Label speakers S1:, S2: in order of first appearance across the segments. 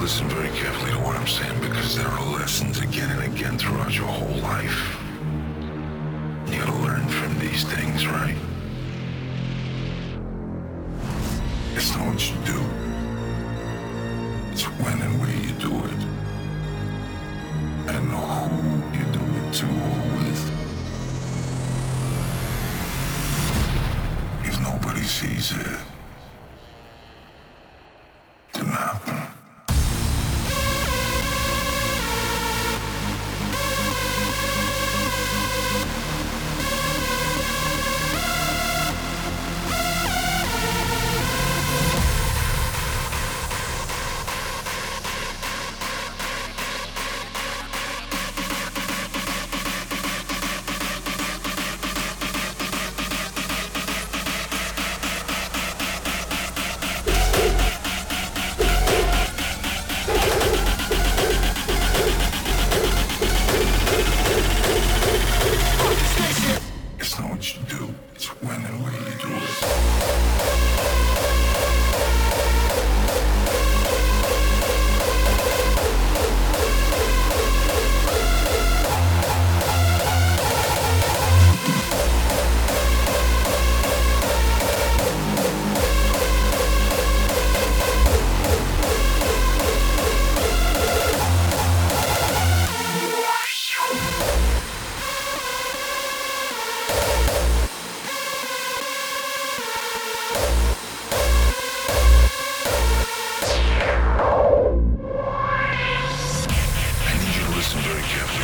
S1: listen very carefully to what I'm saying because there are lessons again and again throughout your whole life. You gotta learn from these things, right? It's not what you do. It's when and where you do it. And who you do it to or with. If nobody sees it,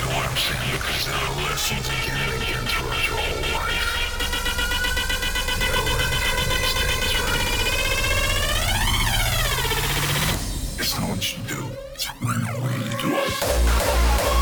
S1: to what I'm saying because there are lessons again and again throughout your whole life. It's not what you do, it's when you do it.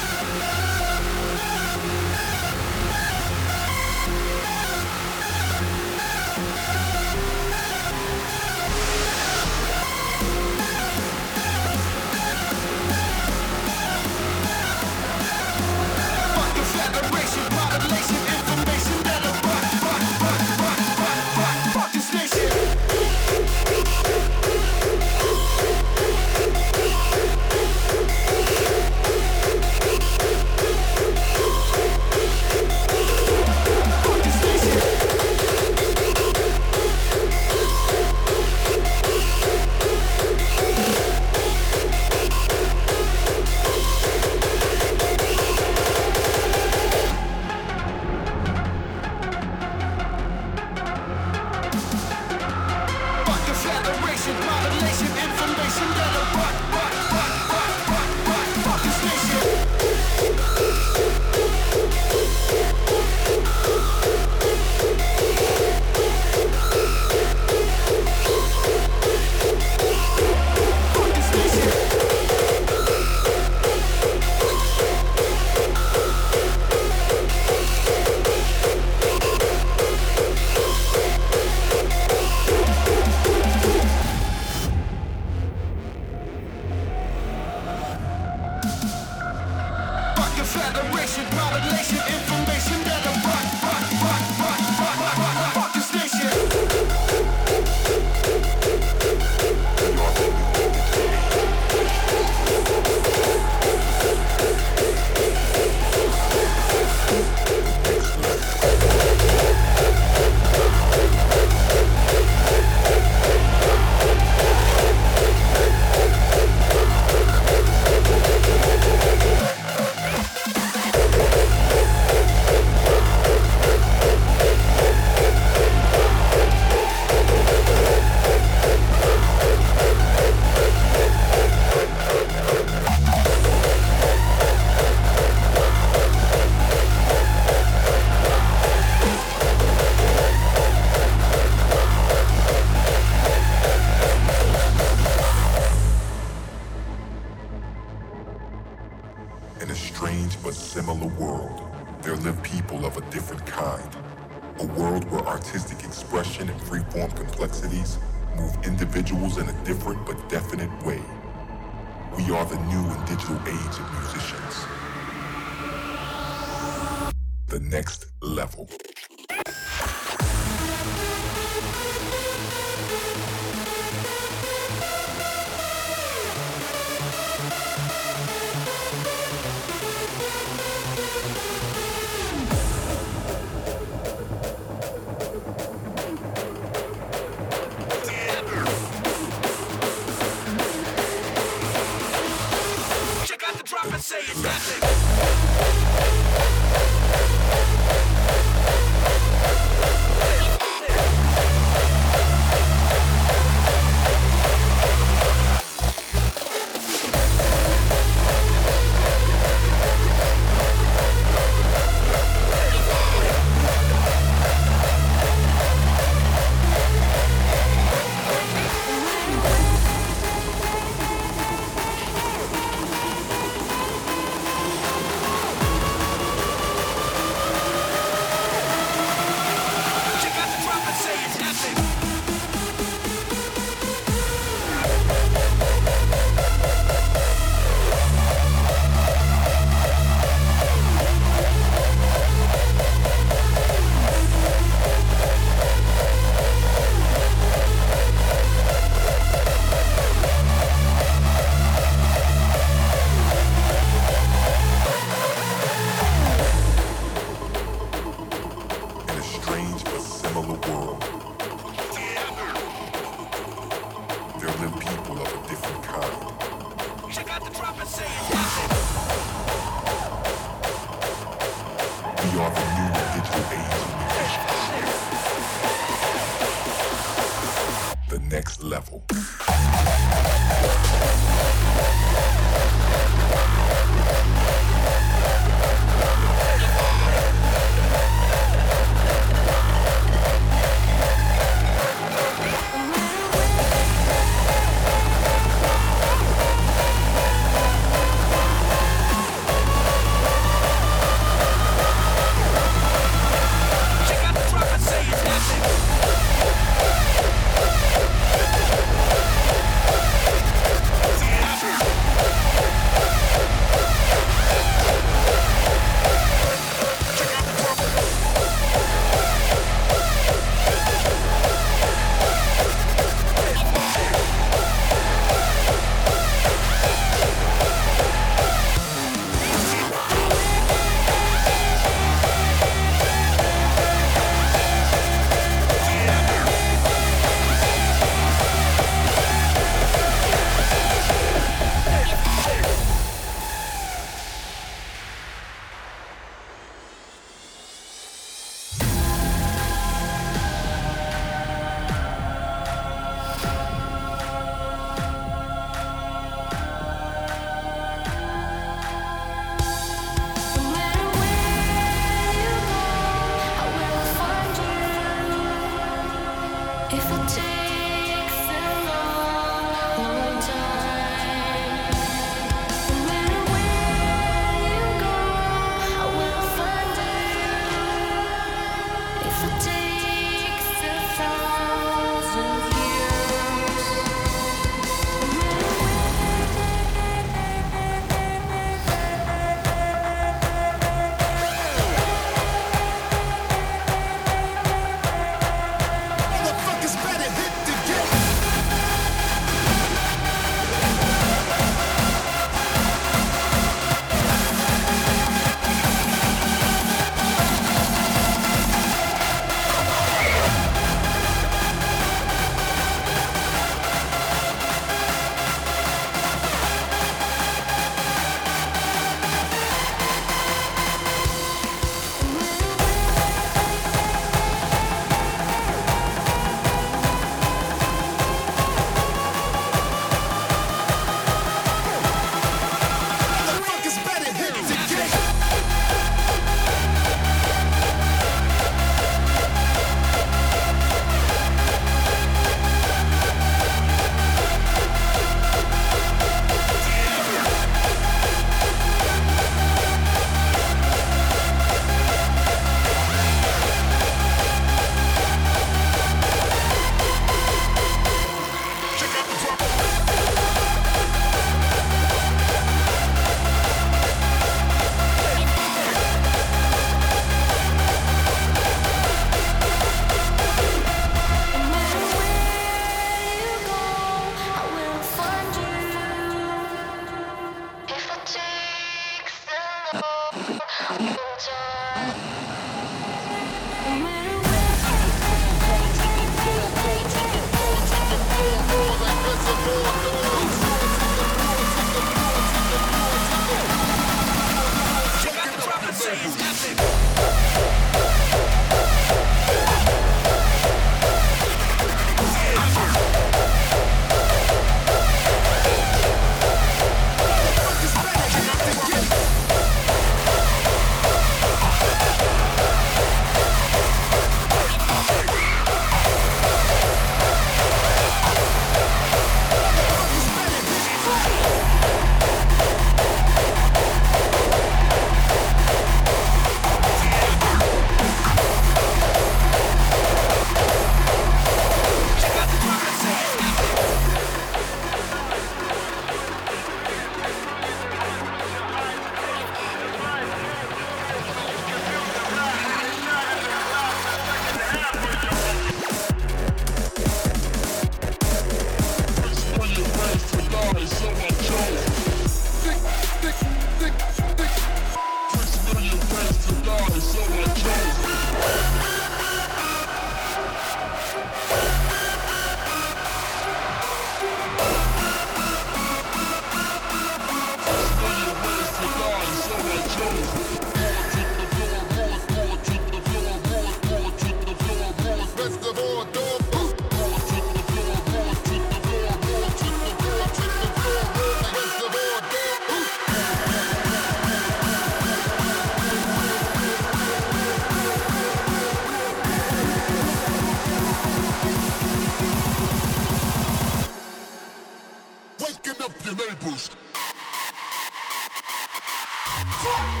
S2: Thank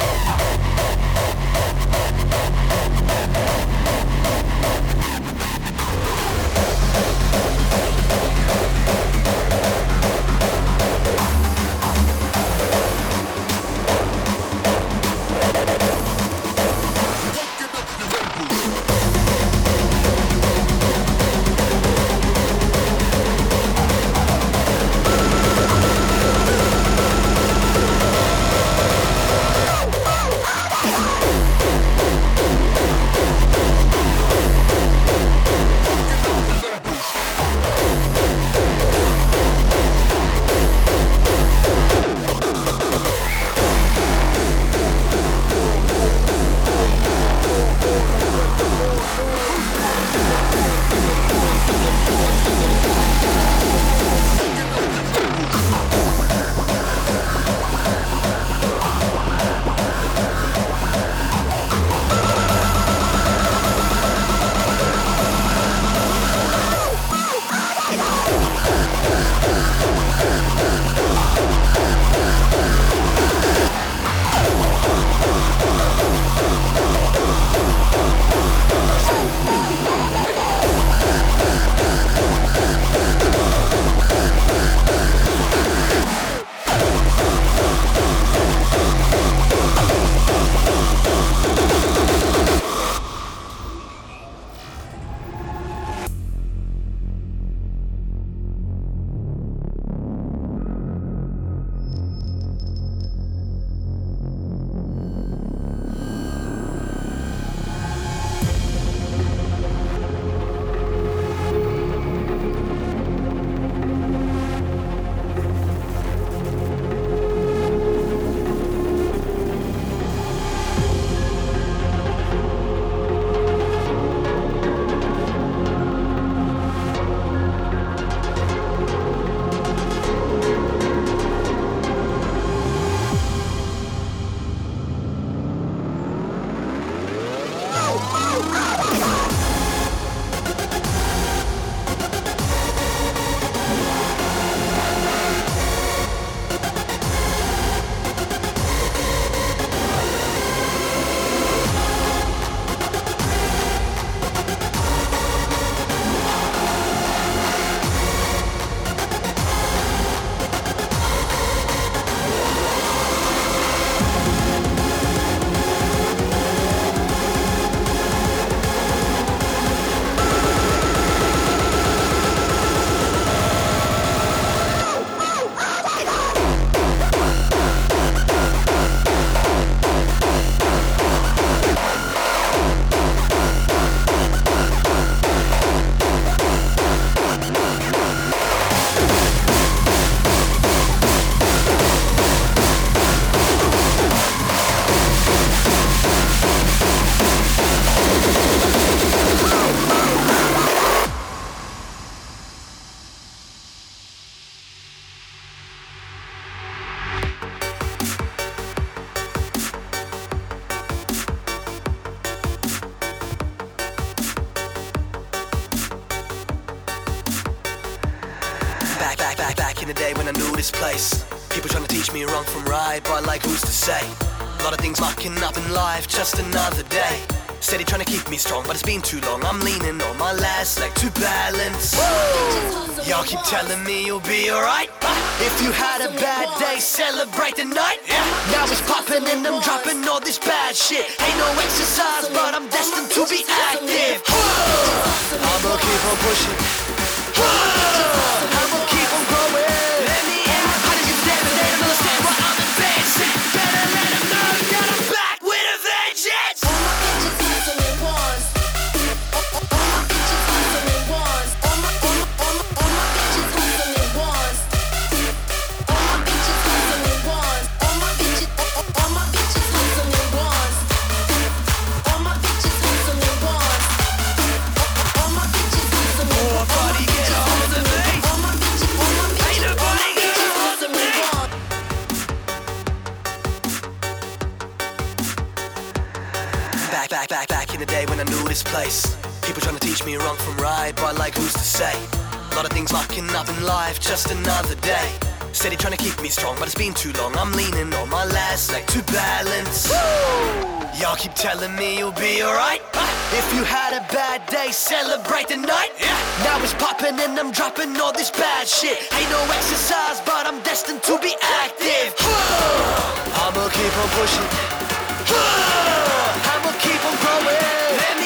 S2: you.
S3: Just another day. Steady trying to keep me strong, but it's been too long. I'm leaning on my last leg to balance. Y'all keep telling me you'll be alright. If you had a bad day, celebrate the night. Now it's popping and I'm dropping all this bad shit. Ain't no exercise, but I'm destined to be active. I'ma keep on pushing. Strong, but it's been too long. I'm leaning on my last leg to balance. Y'all keep telling me you'll be alright. If you had a bad day, celebrate the night. Now it's popping and I'm dropping all this bad shit. Ain't no exercise, but I'm destined to be active. I'ma keep on pushing. I'ma keep on growing. Let me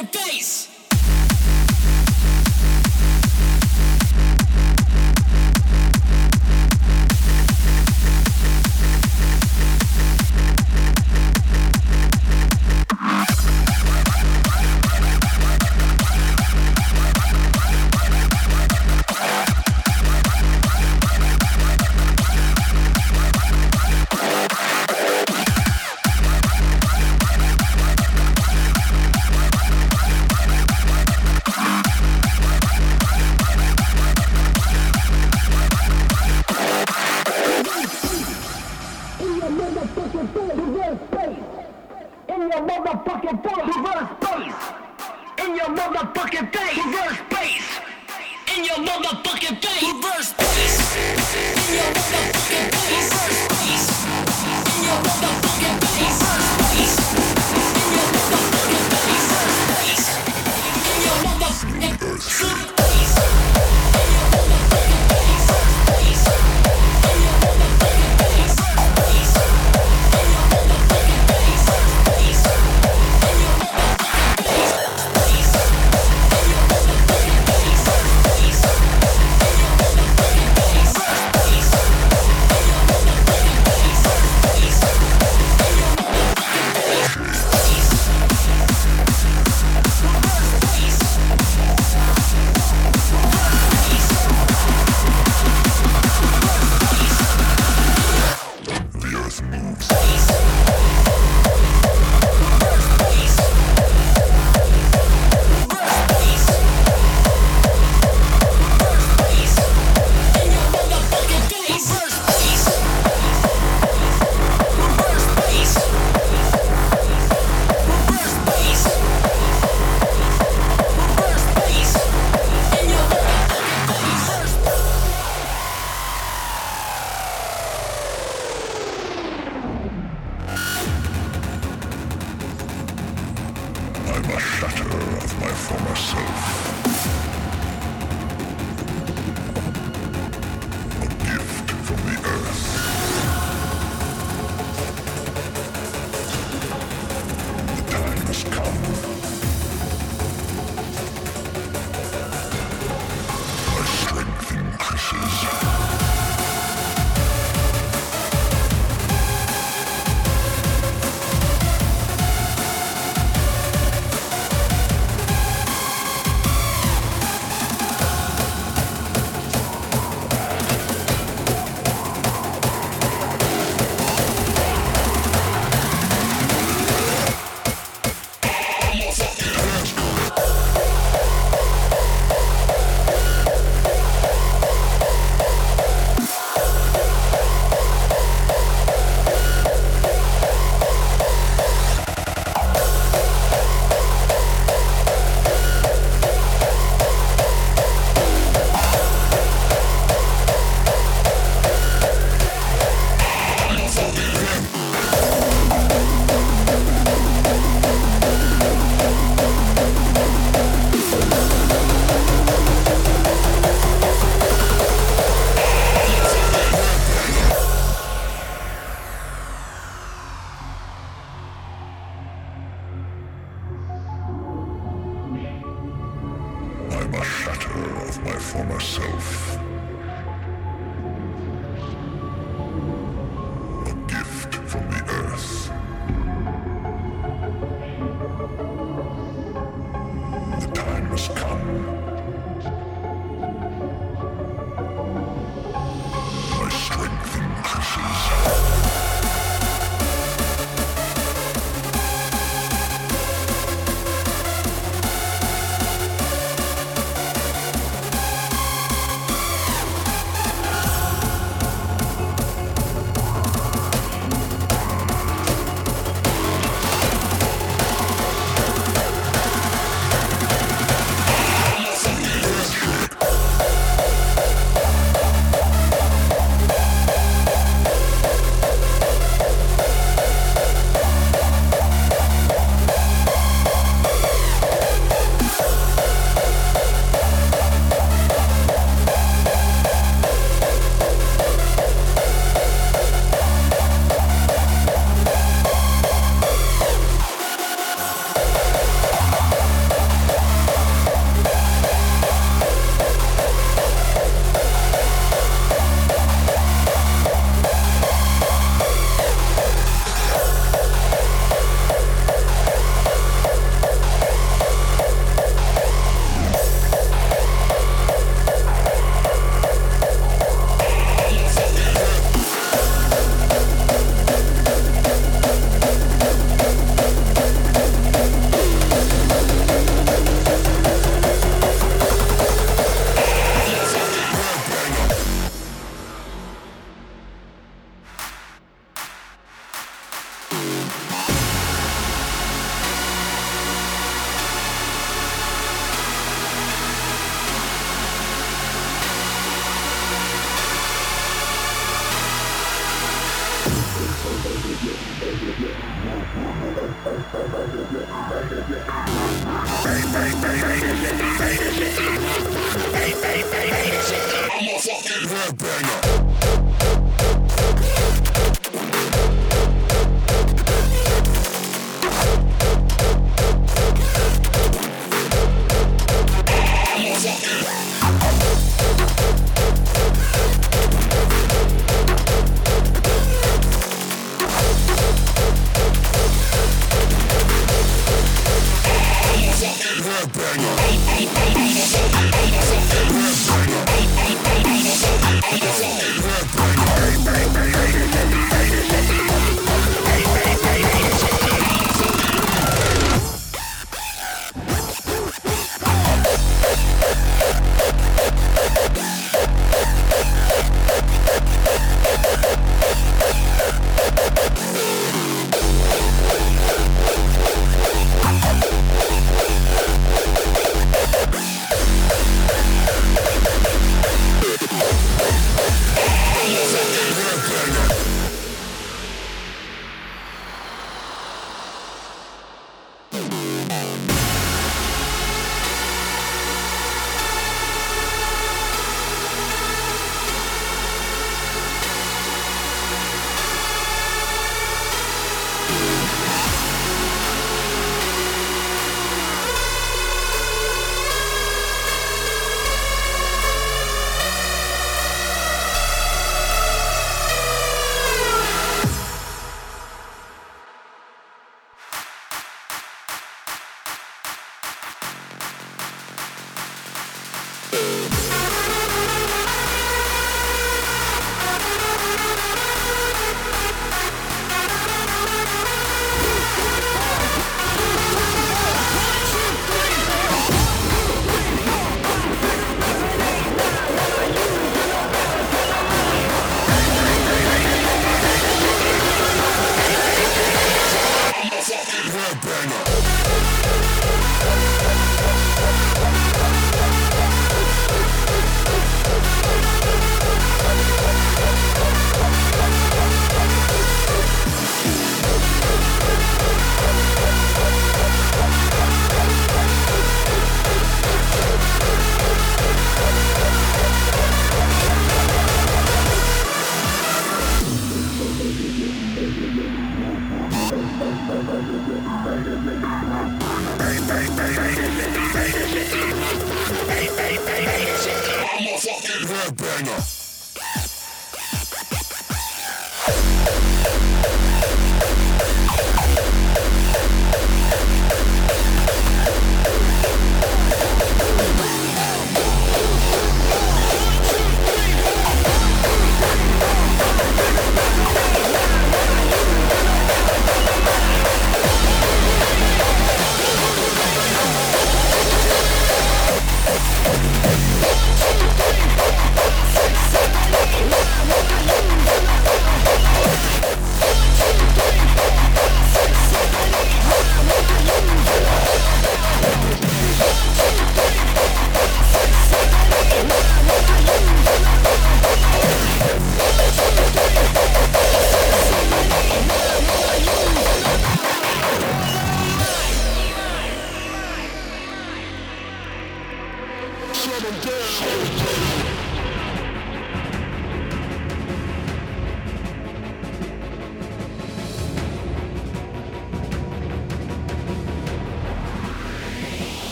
S4: your face.